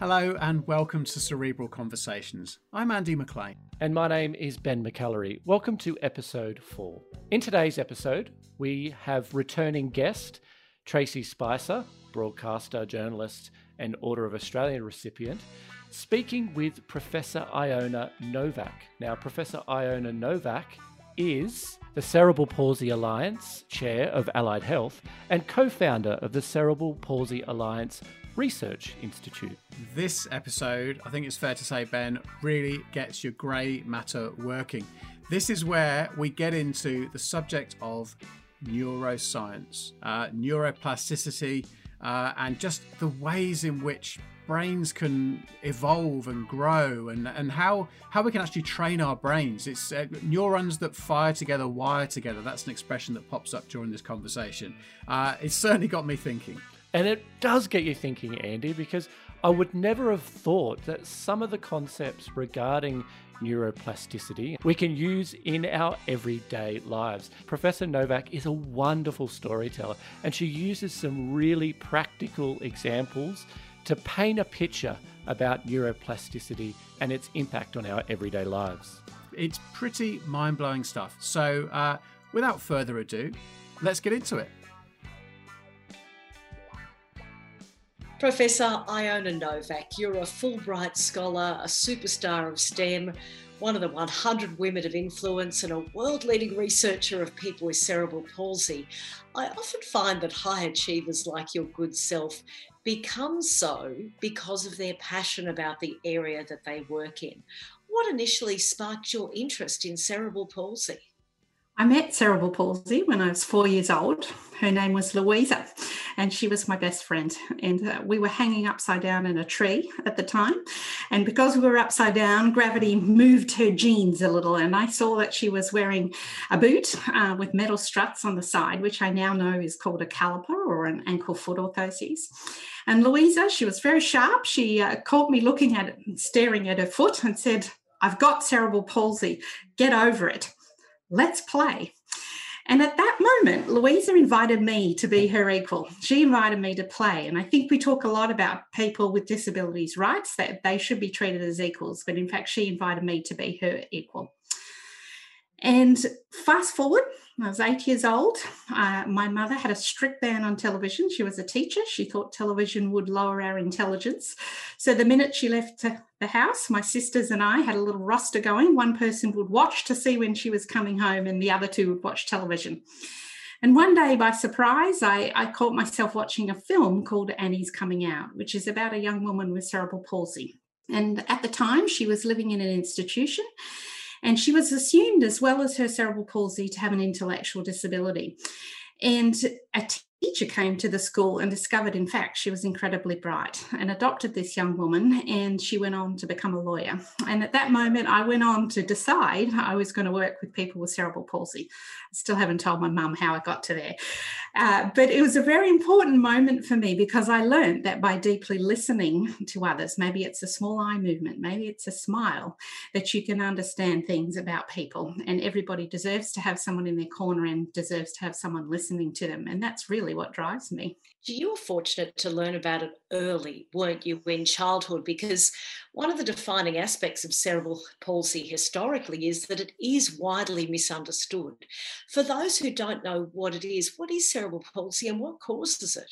Hello and welcome to Cerebral Conversations. I'm Andy McLean. And my name is Ben McCallery. Welcome to episode four. In today's episode, we have returning guest Tracey Spicer, broadcaster, journalist, and Order of Australia recipient, speaking with Professor Iona Novak. Now, Professor Iona Novak is the Cerebral Palsy Alliance Chair of Allied Health and co founder of the Cerebral Palsy Alliance Research Institute. This episode, I think it's fair to say, Ben, really gets your grey matter working. This is where we get into the subject of neuroscience, uh, neuroplasticity, uh, and just the ways in which brains can evolve and grow and, and how, how we can actually train our brains. It's uh, neurons that fire together, wire together. That's an expression that pops up during this conversation. Uh, it's certainly got me thinking. And it does get you thinking, Andy, because I would never have thought that some of the concepts regarding neuroplasticity we can use in our everyday lives. Professor Novak is a wonderful storyteller and she uses some really practical examples to paint a picture about neuroplasticity and its impact on our everyday lives. It's pretty mind blowing stuff. So, uh, without further ado, let's get into it. Professor Iona Novak, you're a Fulbright scholar, a superstar of STEM, one of the 100 women of influence, and a world leading researcher of people with cerebral palsy. I often find that high achievers like your good self become so because of their passion about the area that they work in. What initially sparked your interest in cerebral palsy? I met cerebral palsy when I was four years old. Her name was Louisa, and she was my best friend. And uh, we were hanging upside down in a tree at the time. And because we were upside down, gravity moved her jeans a little. And I saw that she was wearing a boot uh, with metal struts on the side, which I now know is called a caliper or an ankle foot orthosis. And Louisa, she was very sharp. She uh, caught me looking at it, and staring at her foot, and said, I've got cerebral palsy. Get over it let's play. And at that moment, Louisa invited me to be her equal. She invited me to play. And I think we talk a lot about people with disabilities' rights, that they should be treated as equals. But in fact, she invited me to be her equal. And fast forward, I was eight years old. Uh, my mother had a strict ban on television. She was a teacher. She thought television would lower our intelligence. So the minute she left the house, my sisters and I had a little roster going. One person would watch to see when she was coming home, and the other two would watch television. And one day, by surprise, I, I caught myself watching a film called Annie's Coming Out, which is about a young woman with cerebral palsy. And at the time, she was living in an institution and she was assumed, as well as her cerebral palsy, to have an intellectual disability. And a teacher came to the school and discovered, in fact, she was incredibly bright and adopted this young woman. And she went on to become a lawyer. And at that moment, I went on to decide I was going to work with people with cerebral palsy. I still haven't told my mum how I got to there. Uh, but it was a very important moment for me because I learned that by deeply listening to others, maybe it's a small eye movement, maybe it's a smile, that you can understand things about people. And everybody deserves to have someone in their corner and deserves to have someone listening to them. And that's really what drives me. You were fortunate to learn about it early, weren't you, in childhood? Because one of the defining aspects of cerebral palsy historically is that it is widely misunderstood. For those who don't know what it is, what is cerebral palsy and what causes it?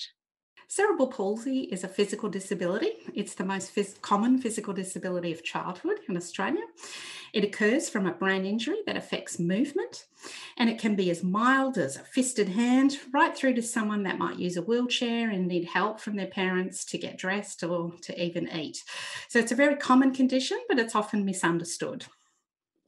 Cerebral palsy is a physical disability. It's the most phys- common physical disability of childhood in Australia. It occurs from a brain injury that affects movement, and it can be as mild as a fisted hand, right through to someone that might use a wheelchair and need help from their parents to get dressed or to even eat. So it's a very common condition, but it's often misunderstood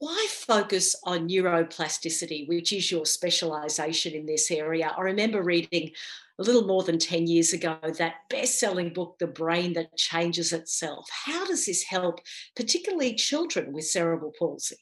why focus on neuroplasticity, which is your specialization in this area? I remember reading a little more than 10 years ago that best selling book, The Brain That Changes Itself. How does this help, particularly children with cerebral palsy?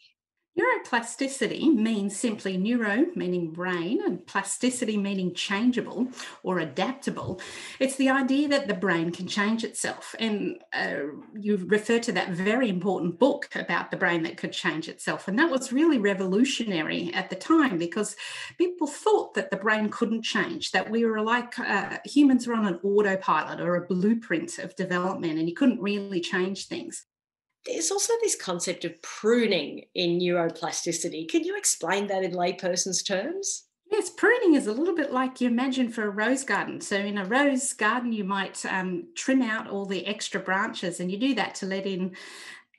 Neuroplasticity means simply neuro, meaning brain, and plasticity, meaning changeable or adaptable. It's the idea that the brain can change itself. And uh, you refer to that very important book about the brain that could change itself. And that was really revolutionary at the time because people thought that the brain couldn't change, that we were like uh, humans were on an autopilot or a blueprint of development and you couldn't really change things there's also this concept of pruning in neuroplasticity. Can you explain that in layperson's terms? Yes, pruning is a little bit like you imagine for a rose garden. So, in a rose garden, you might um, trim out all the extra branches, and you do that to let in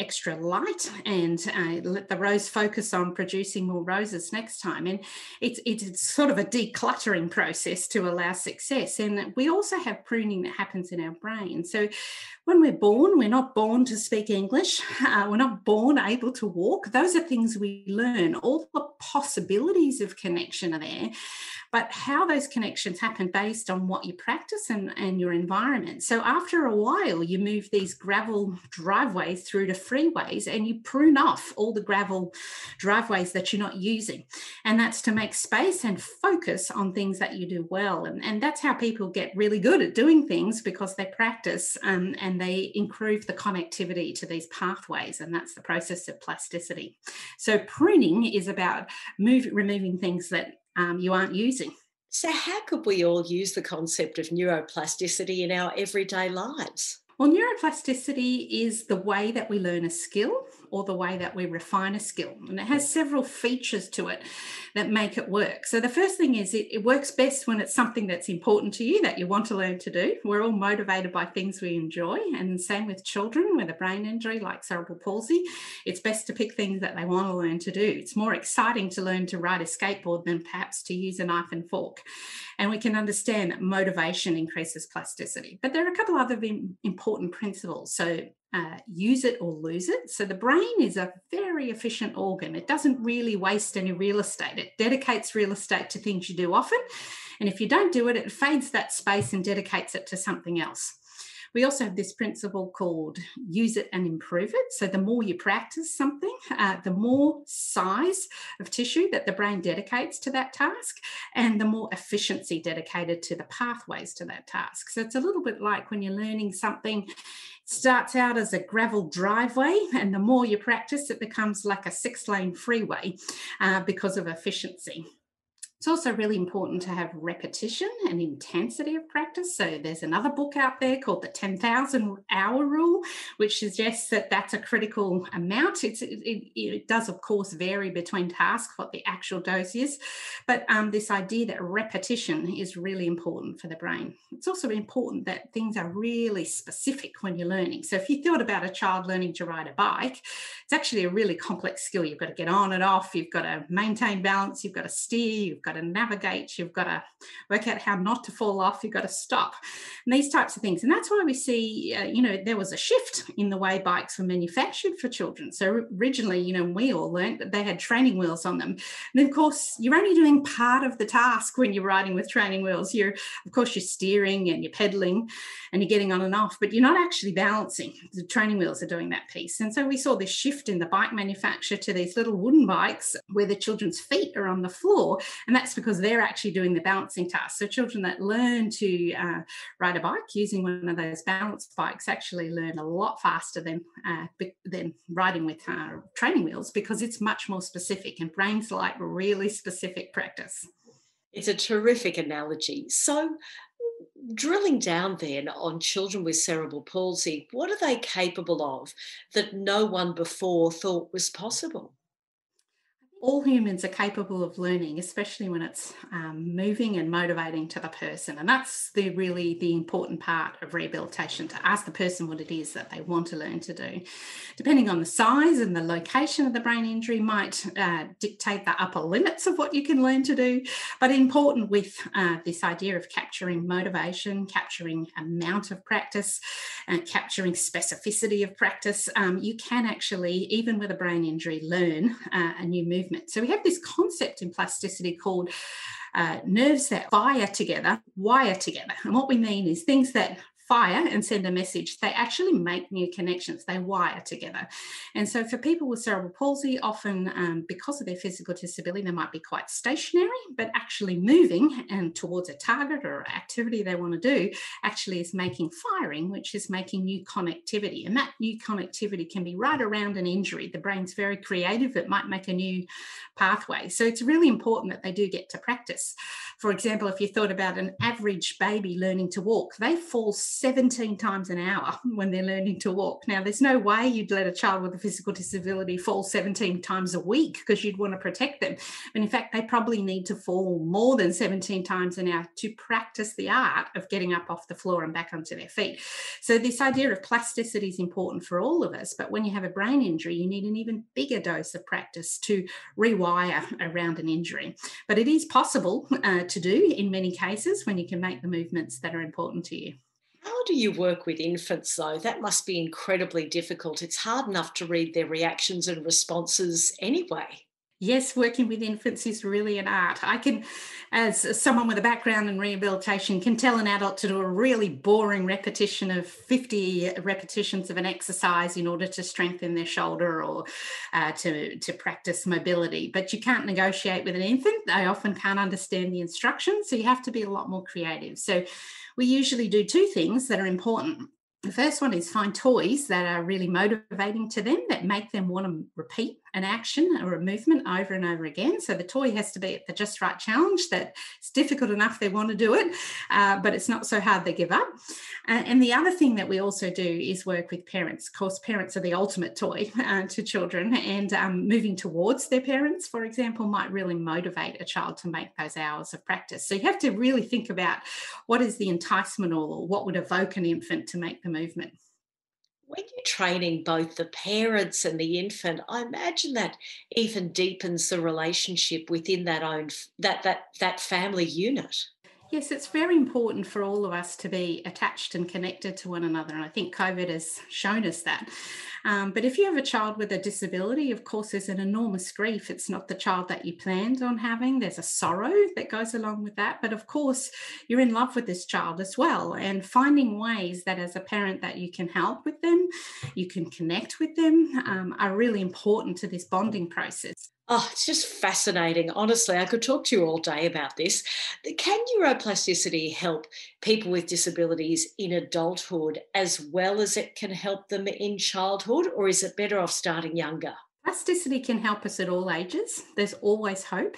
extra light and uh, let the rose focus on producing more roses next time. And it's, it's sort of a decluttering process to allow success. And we also have pruning that happens in our brain. So when we're born, we're not born to speak English, uh, we're not born able to walk. Those are things we learn. All the possibilities of connection are there but how those connections happen based on what you practice and, and your environment. So after a while, you move these gravel driveways through to freeways and you prune off all the gravel driveways that you're not using. And that's to make space and focus on things that you do well. And, and that's how people get really good at doing things because they practice um, and they improve the connectivity to these pathways. And that's the process of plasticity. So pruning is about move, removing things that um, you aren't using. So, how could we all use the concept of neuroplasticity in our everyday lives? Well, neuroplasticity is the way that we learn a skill or the way that we refine a skill. And it has several features to it that make it work. So the first thing is it, it, works best when it's something that's important to you that you want to learn to do. We're all motivated by things we enjoy. And same with children with a brain injury like cerebral palsy. It's best to pick things that they want to learn to do. It's more exciting to learn to ride a skateboard than perhaps to use a knife and fork. And we can understand that motivation increases plasticity. But there are a couple other important principles. So uh, use it or lose it. So the brain is a very efficient organ. It doesn't really waste any real estate. It dedicates real estate to things you do often. And if you don't do it, it fades that space and dedicates it to something else. We also have this principle called use it and improve it. So the more you practice something, uh, the more size of tissue that the brain dedicates to that task, and the more efficiency dedicated to the pathways to that task. So it's a little bit like when you're learning something starts out as a gravel driveway, and the more you practice, it becomes like a six lane freeway uh, because of efficiency. It's also really important to have repetition and intensity of practice. So there's another book out there called the 10,000 hour rule, which suggests that that's a critical amount. It, it, does, of course, vary between tasks, what the actual dose is. But um, this idea that repetition is really important for the brain. It's also important that things are really specific when you're learning. So if you thought about a child learning to ride a bike, it's actually a really complex skill. You've got to get on and off, you've got to maintain balance, you've got to steer, you've got got to navigate, you've got to work out how not to fall off, you've got to stop, and these types of things. And that's why we see, uh, you know, there was a shift in the way bikes were manufactured for children. So originally, you know, we all learned that they had training wheels on them. And of course, you're only doing part of the task when you're riding with training wheels. You're, of course, you're steering and you're pedaling and you're getting on and off, but you're not actually balancing. The training wheels are doing that piece. And so we saw this shift in the bike manufacture to these little wooden bikes where the children's feet are on the floor. And that's because they're actually doing the balancing task. So children that learn to uh, ride a bike using one of those balance bikes actually learn a lot faster than uh, than riding with uh, training wheels because it's much more specific and brains like really specific practice. It's a terrific analogy. So, drilling down then on children with cerebral palsy, what are they capable of that no one before thought was possible? All humans are capable of learning, especially when it's um, moving and motivating to the person. And that's the really the important part of rehabilitation to ask the person what it is that they want to learn to do. Depending on the size and the location of the brain injury, might uh, dictate the upper limits of what you can learn to do. But important with uh, this idea of capturing motivation, capturing amount of practice, and capturing specificity of practice, um, you can actually, even with a brain injury, learn uh, a new movement movement. So we have this concept in plasticity called uh, nerves that fire together, wire together. And what we mean is things that fire and send a message, they actually make new connections, they wire together. And so for people with cerebral palsy, often um, because of their physical disability, they might be quite stationary, but actually moving and towards a target or activity they want to do actually is making firing, which is making new connectivity. And that new connectivity can be right around an injury. The brain's very creative, it might make a new pathway. So it's really important that they do get to practice. For example, if you thought about an average baby learning to walk, they fall 17 times an hour when they're learning to walk. Now, there's no way you'd let a child with a physical disability fall 17 times a week because you'd want to protect them. But in fact, they probably need to fall more than 17 times an hour to practice the art of getting up off the floor and back onto their feet. So, this idea of plasticity is important for all of us. But when you have a brain injury, you need an even bigger dose of practice to rewire around an injury. But it is possible uh, to do in many cases when you can make the movements that are important to you. How do you work with infants, though? That must be incredibly difficult. It's hard enough to read their reactions and responses anyway. Yes, working with infants is really an art. I can, as someone with a background in rehabilitation, can tell an adult to do a really boring repetition of 50 repetitions of an exercise in order to strengthen their shoulder or uh, to, to practice mobility. But you can't negotiate with an infant. They often can't understand the instructions. So you have to be a lot more creative. So we usually do two things that are important. The first one is find toys that are really motivating to them that make them want to repeat an action or a movement over and over again. So the toy has to be at the just right challenge that it's difficult enough they want to do it, uh, but it's not so hard they give up. Uh, and the other thing that we also do is work with parents. Of course, parents are the ultimate toy uh, to children, and um, moving towards their parents, for example, might really motivate a child to make those hours of practice. So you have to really think about what is the enticement or what would evoke an infant to make the movement when you're training both the parents and the infant i imagine that even deepens the relationship within that own that that that family unit Yes, it's very important for all of us to be attached and connected to one another. And I think COVID has shown us that. Um, but if you have a child with a disability, of course, there's an enormous grief. It's not the child that you planned on having, there's a sorrow that goes along with that. But of course, you're in love with this child as well. And finding ways that as a parent that you can help with them, you can connect with them, um, are really important to this bonding process. Oh, it's just fascinating. Honestly, I could talk to you all day about this. Can neuroplasticity help people with disabilities in adulthood as well as it can help them in childhood, or is it better off starting younger? Plasticity can help us at all ages. There's always hope.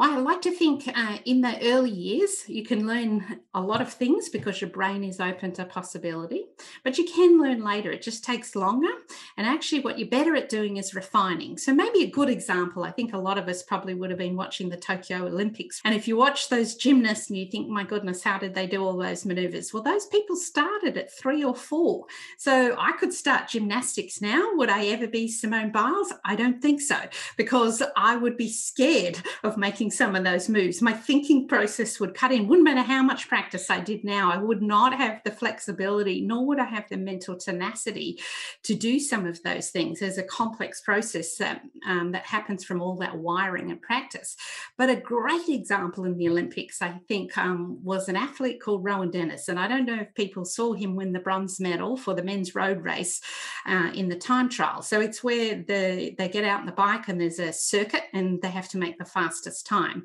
I like to think uh, in the early years, you can learn a lot of things because your brain is open to possibility, but you can learn later. It just takes longer. And actually, what you're better at doing is refining. So, maybe a good example, I think a lot of us probably would have been watching the Tokyo Olympics. And if you watch those gymnasts and you think, my goodness, how did they do all those maneuvers? Well, those people started at three or four. So, I could start gymnastics now. Would I ever be Simone Biles? I don't think so, because I would be scared of making making some of those moves, my thinking process would cut in. Wouldn't matter how much practice I did now, I would not have the flexibility, nor would I have the mental tenacity to do some of those things. There's a complex process that, um, that happens from all that wiring and practice. But a great example in the Olympics, I think, um, was an athlete called Rohan Dennis. And I don't know if people saw him win the bronze medal for the men's road race uh, in the time trial. So it's where the, they get out on the bike and there's a circuit and they have to make the fastest time time.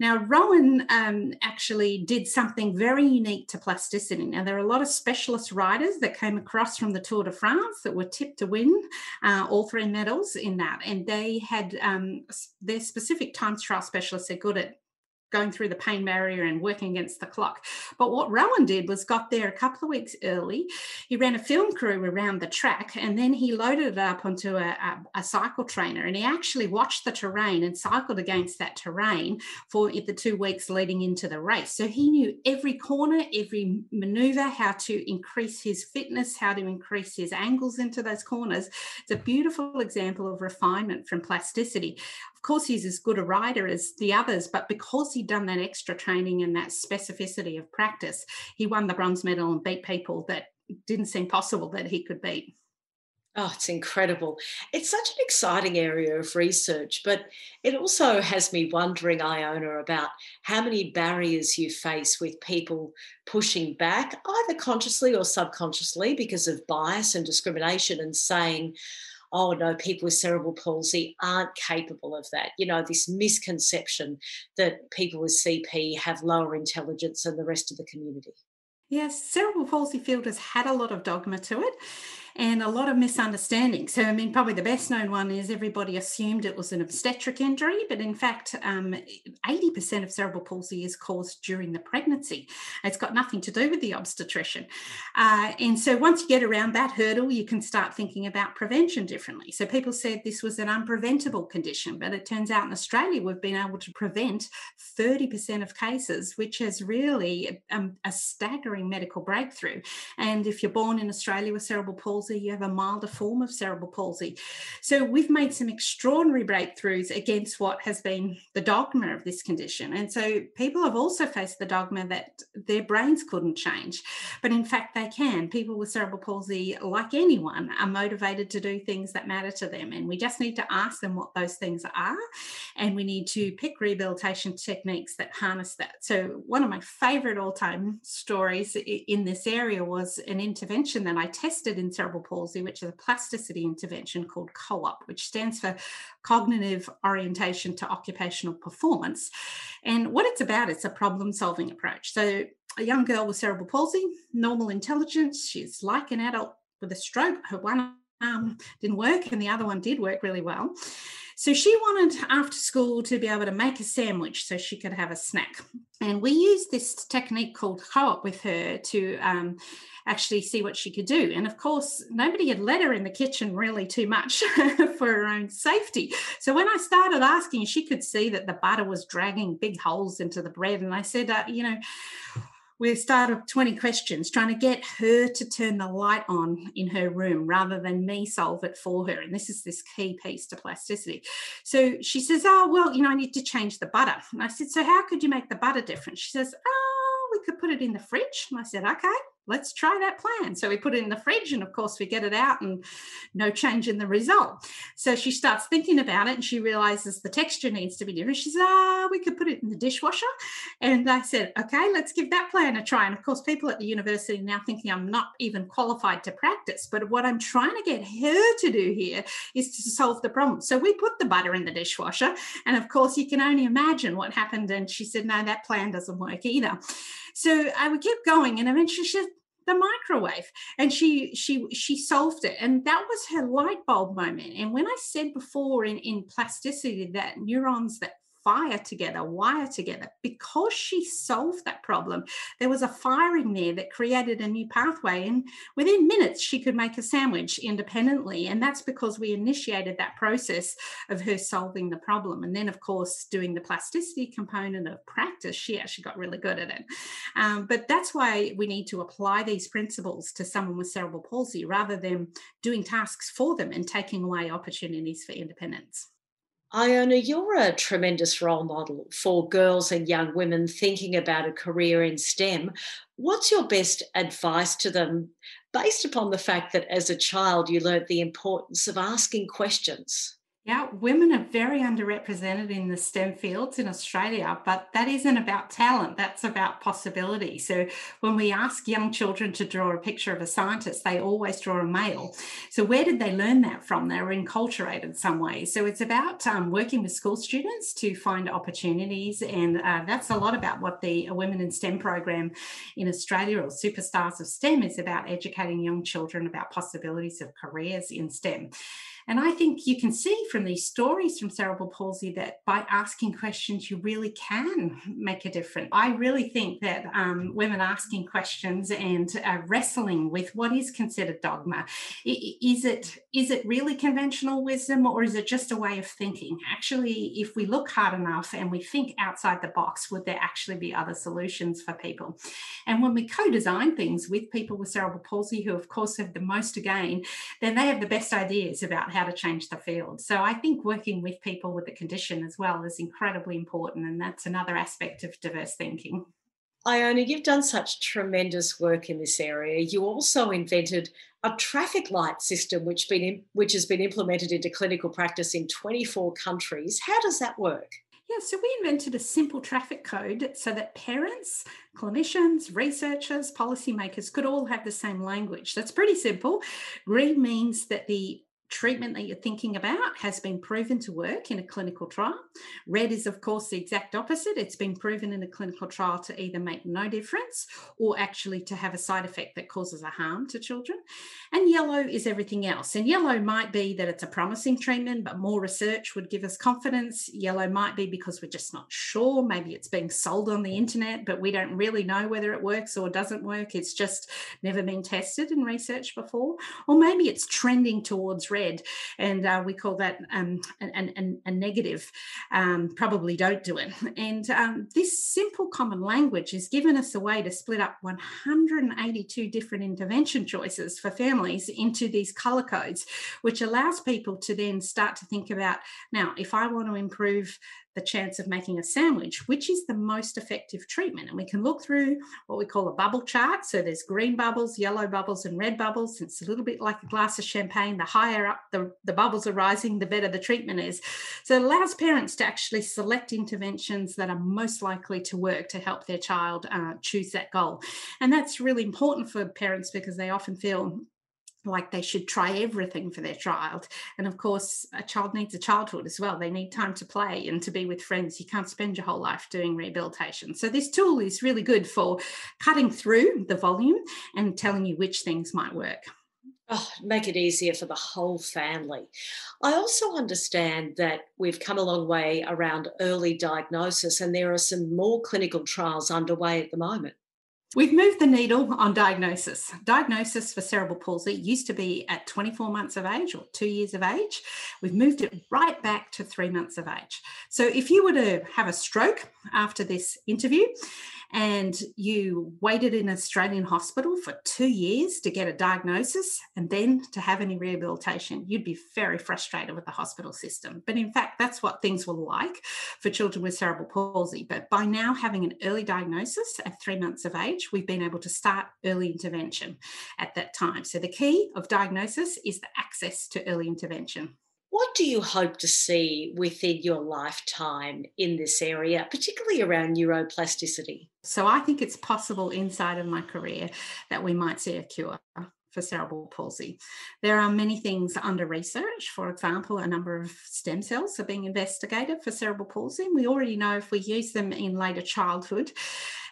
Now, Rohan um, actually did something very unique to plasticity. Now, there are a lot of specialist riders that came across from the Tour de France that were tipped to win uh, all three medals in that. And they had um, their specific time trial specialists are good at going through the pain barrier and working against the clock. But what Rohan did was got there a couple of weeks early. He ran a film crew around the track and then he loaded it up onto a, a, a cycle trainer and he actually watched the terrain and cycled against that terrain for the two weeks leading into the race. So he knew every corner, every maneuver, how to increase his fitness, how to increase his angles into those corners. It's a beautiful example of refinement from plasticity. Course, he's as good a rider as the others, but because he'd done that extra training and that specificity of practice, he won the bronze medal and beat people that didn't seem possible that he could beat. Oh, it's incredible. It's such an exciting area of research, but it also has me wondering, Iona, about how many barriers you face with people pushing back, either consciously or subconsciously, because of bias and discrimination, and saying, oh no, people with cerebral palsy aren't capable of that. You know, this misconception that people with CP have lower intelligence than the rest of the community. Yes, cerebral palsy field has had a lot of dogma to it and a lot of misunderstanding. So, I mean, probably the best known one is everybody assumed it was an obstetric injury, but in fact, um, 80% of cerebral palsy is caused during the pregnancy. It's got nothing to do with the obstetrician. Uh, and so, once you get around that hurdle, you can start thinking about prevention differently. So, people said this was an unpreventable condition, but it turns out in Australia, we've been able to prevent 30% of cases, which is really um, a staggering medical breakthrough. And if you're born in Australia with cerebral palsy, palsy, you have a milder form of cerebral palsy. So we've made some extraordinary breakthroughs against what has been the dogma of this condition. And so people have also faced the dogma that their brains couldn't change, but in fact they can. People with cerebral palsy, like anyone, are motivated to do things that matter to them. And we just need to ask them what those things are. And we need to pick rehabilitation techniques that harness that. So one of my favorite all-time stories in this area was an intervention that I tested in cerebral cerebral palsy, which is a plasticity intervention called COOP, which stands for Cognitive Orientation to Occupational Performance. And what it's about, it's a problem solving approach. So, a young girl with cerebral palsy, normal intelligence, she's like an adult with a stroke. Her one arm didn't work and the other one did work really well. So she wanted after school to be able to make a sandwich so she could have a snack. And we used this technique called co-op with her to um, actually see what she could do. And of course, nobody had let her in the kitchen really too much for her own safety. So when I started asking, she could see that the butter was dragging big holes into the bread. And I said, uh, you know, we started 20 questions trying to get her to turn the light on in her room rather than me solve it for her. And this is this key piece to plasticity. So she says oh well you know i need to change the butter. And i said so how could you make the butter different? She says oh we could put it in the fridge. And i said okay let's try that plan. So we put it in the fridge, and of course, we get it out, and no change in the result. So she starts thinking about it, and she realizes the texture needs to be different. She says, Ah, we could put it in the dishwasher. And I said, Okay, let's give that plan a try. And of course, people at the university now thinking I'm not even qualified to practice, but what I'm trying to get her to do here is to solve the problem. So we put the butter in the dishwasher, and of course, you can only imagine what happened. And she said, No, that plan doesn't work either. So I would keep going, and eventually she said, the microwave and she she she solved it and that was her light bulb moment and when i said before in in plasticity that neurons that fire together, wire together. Because she solved that problem, there was a fire in there that created a new pathway. And within minutes, she could make a sandwich independently. And that's because we initiated that process of her solving the problem. And then, of course, doing the plasticity component of practice, she actually got really good at it. Um, but that's why we need to apply these principles to someone with cerebral palsy rather than doing tasks for them and taking away opportunities for independence. Iona, you're a tremendous role model for girls and young women thinking about a career in STEM. What's your best advice to them based upon the fact that as a child you learnt the importance of asking questions? Yeah, women are very underrepresented in the STEM fields in Australia, but that isn't about talent, that's about possibility. So when we ask young children to draw a picture of a scientist, they always draw a male. So where did they learn that from? They were enculturated some way. So it's about um, working with school students to find opportunities, and uh, that's a lot about what the Women in STEM program in Australia or Superstars of STEM is about educating young children about possibilities of careers in STEM. And I think you can see from these stories from cerebral palsy that by asking questions, you really can make a difference. I really think that um, women asking questions and uh, wrestling with what is considered dogma is it is it really conventional wisdom or is it just a way of thinking? Actually, if we look hard enough and we think outside the box, would there actually be other solutions for people? And when we co-design things with people with cerebral palsy, who of course have the most to gain, then they have the best ideas about how to change the field. So I think working with people with the condition as well is incredibly important. And that's another aspect of diverse thinking. Iona, you've done such tremendous work in this area. You also invented a traffic light system which, been, which has been implemented into clinical practice in 24 countries. How does that work? Yeah, so we invented a simple traffic code so that parents, clinicians, researchers, policymakers could all have the same language. That's pretty simple. Green means that the treatment that you're thinking about has been proven to work in a clinical trial. Red is, of course, the exact opposite. It's been proven in a clinical trial to either make no difference or actually to have a side effect that causes a harm to children. And yellow is everything else. And yellow might be that it's a promising treatment, but more research would give us confidence. Yellow might be because we're just not sure. Maybe it's being sold on the internet, but we don't really know whether it works or doesn't work. It's just never been tested in research before. Or maybe it's trending towards red and uh, we call that um, an, an, a negative. Um, probably don't do it. And um, this simple common language has given us a way to split up 182 different intervention choices for families into these color codes, which allows people to then start to think about now, if I want to improve the chance of making a sandwich, which is the most effective treatment. And we can look through what we call a bubble chart. So there's green bubbles, yellow bubbles, and red bubbles. It's a little bit like a glass of champagne. The higher up the, the bubbles are rising, the better the treatment is. So it allows parents to actually select interventions that are most likely to work to help their child uh, choose that goal. And that's really important for parents because they often feel like they should try everything for their child. And of course, a child needs a childhood as well. They need time to play and to be with friends. You can't spend your whole life doing rehabilitation. So, this tool is really good for cutting through the volume and telling you which things might work. Oh, make it easier for the whole family. I also understand that we've come a long way around early diagnosis, and there are some more clinical trials underway at the moment. We've moved the needle on diagnosis. Diagnosis for cerebral palsy used to be at 24 months of age or two years of age. We've moved it right back to three months of age. So if you were to have a stroke after this interview and you waited in an Australian hospital for two years to get a diagnosis and then to have any rehabilitation, you'd be very frustrated with the hospital system. But in fact, that's what things were like for children with cerebral palsy. But by now having an early diagnosis at three months of age, we've been able to start early intervention at that time. So the key of diagnosis is the access to early intervention. What do you hope to see within your lifetime in this area, particularly around neuroplasticity? So, I think it's possible inside of my career that we might see a cure for cerebral palsy. There are many things under research. For example, a number of stem cells are being investigated for cerebral palsy. And We already know if we use them in later childhood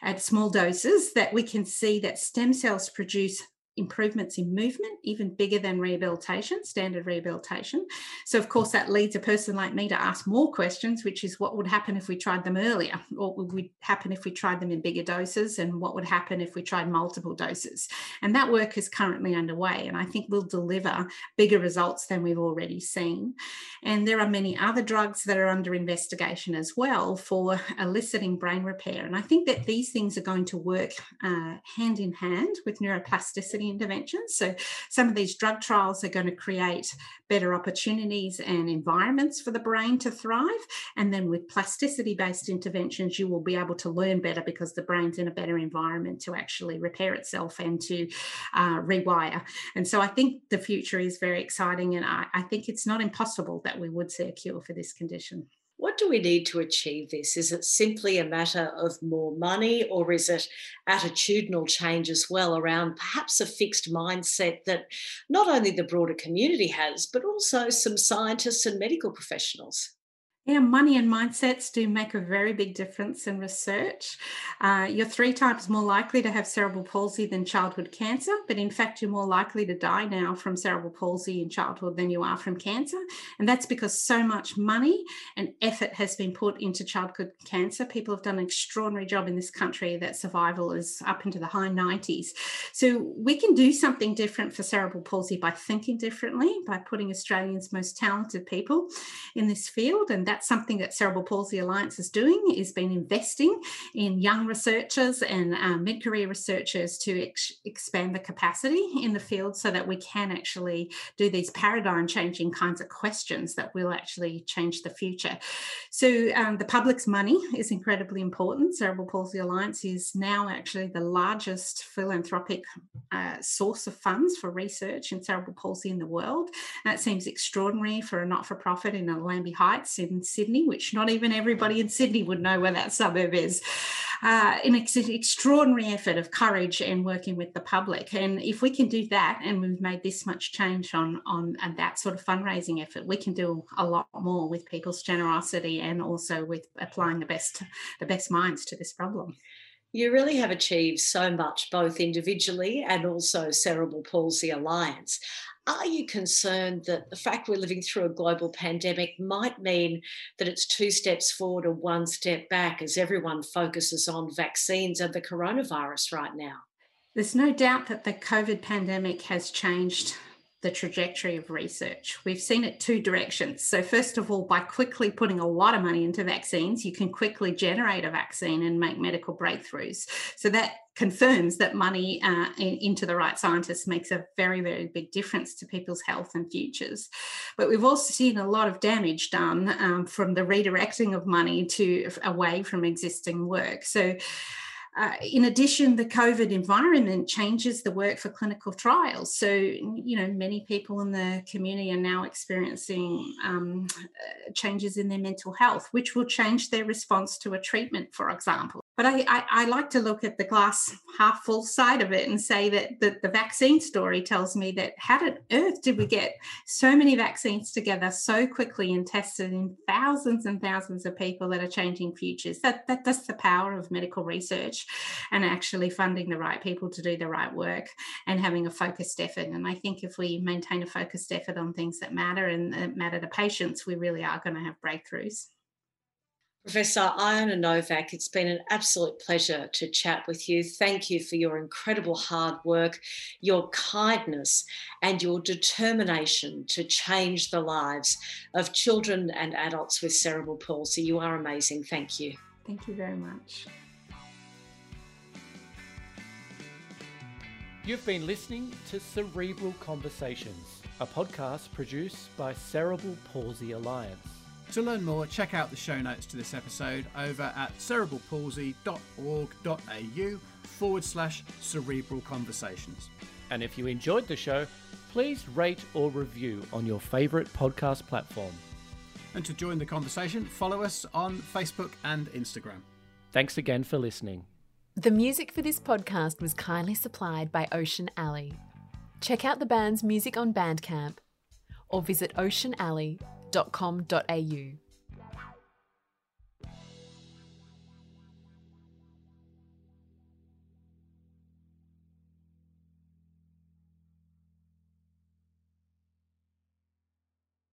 at small doses that we can see that stem cells produce improvements in movement, even bigger than rehabilitation, standard rehabilitation. So, of course, that leads a person like me to ask more questions, which is what would happen if we tried them earlier? What would happen if we tried them in bigger doses? And what would happen if we tried multiple doses? And that work is currently underway. And I think will deliver bigger results than we've already seen. And there are many other drugs that are under investigation as well for eliciting brain repair. And I think that these things are going to work uh, hand in hand with neuroplasticity interventions. So, some of these drug trials are going to create better opportunities and environments for the brain to thrive. And then with plasticity based interventions, you will be able to learn better because the brain's in a better environment to actually repair itself and to uh, rewire. And so, I think the future is very exciting. And I, I think it's not impossible that we would see a cure for this condition. What do we need to achieve this? Is it simply a matter of more money, or is it attitudinal change as well around perhaps a fixed mindset that not only the broader community has, but also some scientists and medical professionals? Yeah, money and mindsets do make a very big difference in research. Uh, you're three times more likely to have cerebral palsy than childhood cancer, but in fact, you're more likely to die now from cerebral palsy in childhood than you are from cancer. And that's because so much money and effort has been put into childhood cancer. People have done an extraordinary job in this country that survival is up into the high 90s. So we can do something different for cerebral palsy by thinking differently, by putting Australians' most talented people in this field. And that that's something that Cerebral Palsy Alliance is doing, is been investing in young researchers and um, mid-career researchers to ex- expand the capacity in the field so that we can actually do these paradigm changing kinds of questions that will actually change the future. So um, the public's money is incredibly important. Cerebral Palsy Alliance is now actually the largest philanthropic uh, source of funds for research in cerebral palsy in the world. That seems extraordinary for a not-for-profit in Allambie Heights in Sydney, which not even everybody in Sydney would know where that suburb is. Uh, an ex- extraordinary effort of courage and working with the public. And if we can do that, and we've made this much change on on that sort of fundraising effort, we can do a lot more with people's generosity and also with applying the best the best minds to this problem. You really have achieved so much, both individually and also Cerebral Palsy Alliance. Are you concerned that the fact we're living through a global pandemic might mean that it's two steps forward and one step back as everyone focuses on vaccines and the coronavirus right now? There's no doubt that the COVID pandemic has changed the trajectory of research. We've seen it two directions. So, first of all, by quickly putting a lot of money into vaccines, you can quickly generate a vaccine and make medical breakthroughs. So, that confirms that money uh, into the right scientists makes a very, very big difference to people's health and futures. But we've also seen a lot of damage done um, from the redirecting of money to away from existing work. So, uh, in addition, the COVID environment changes the work for clinical trials. So, you know, many people in the community are now experiencing um, uh, changes in their mental health, which will change their response to a treatment, for example. But I, I, I, like to look at the glass half full side of it and say that the, the vaccine story tells me that how did earth did we get so many vaccines together so quickly and tested in thousands and thousands of people that are changing futures? That, that that's the power of medical research and actually funding the right people to do the right work and having a focused effort. And I think if we maintain a focused effort on things that matter and that matter to patients, we really are going to have breakthroughs. Professor Iona Novak, it's been an absolute pleasure to chat with you. Thank you for your incredible hard work, your kindness, and your determination to change the lives of children and adults with cerebral palsy. You are amazing. Thank you. Thank you very much. You've been listening to Cerebral Conversations, a podcast produced by Cerebral Palsy Alliance. To learn more, check out the show notes to this episode over at cerebralpalsy.org.au forward slash cerebral conversations. And if you enjoyed the show, please rate or review on your favourite podcast platform. And to join the conversation, follow us on Facebook and Instagram. Thanks again for listening. The music for this podcast was kindly supplied by Ocean Alley. Check out the band's music on Bandcamp or visit Ocean Alley www.ecom.au.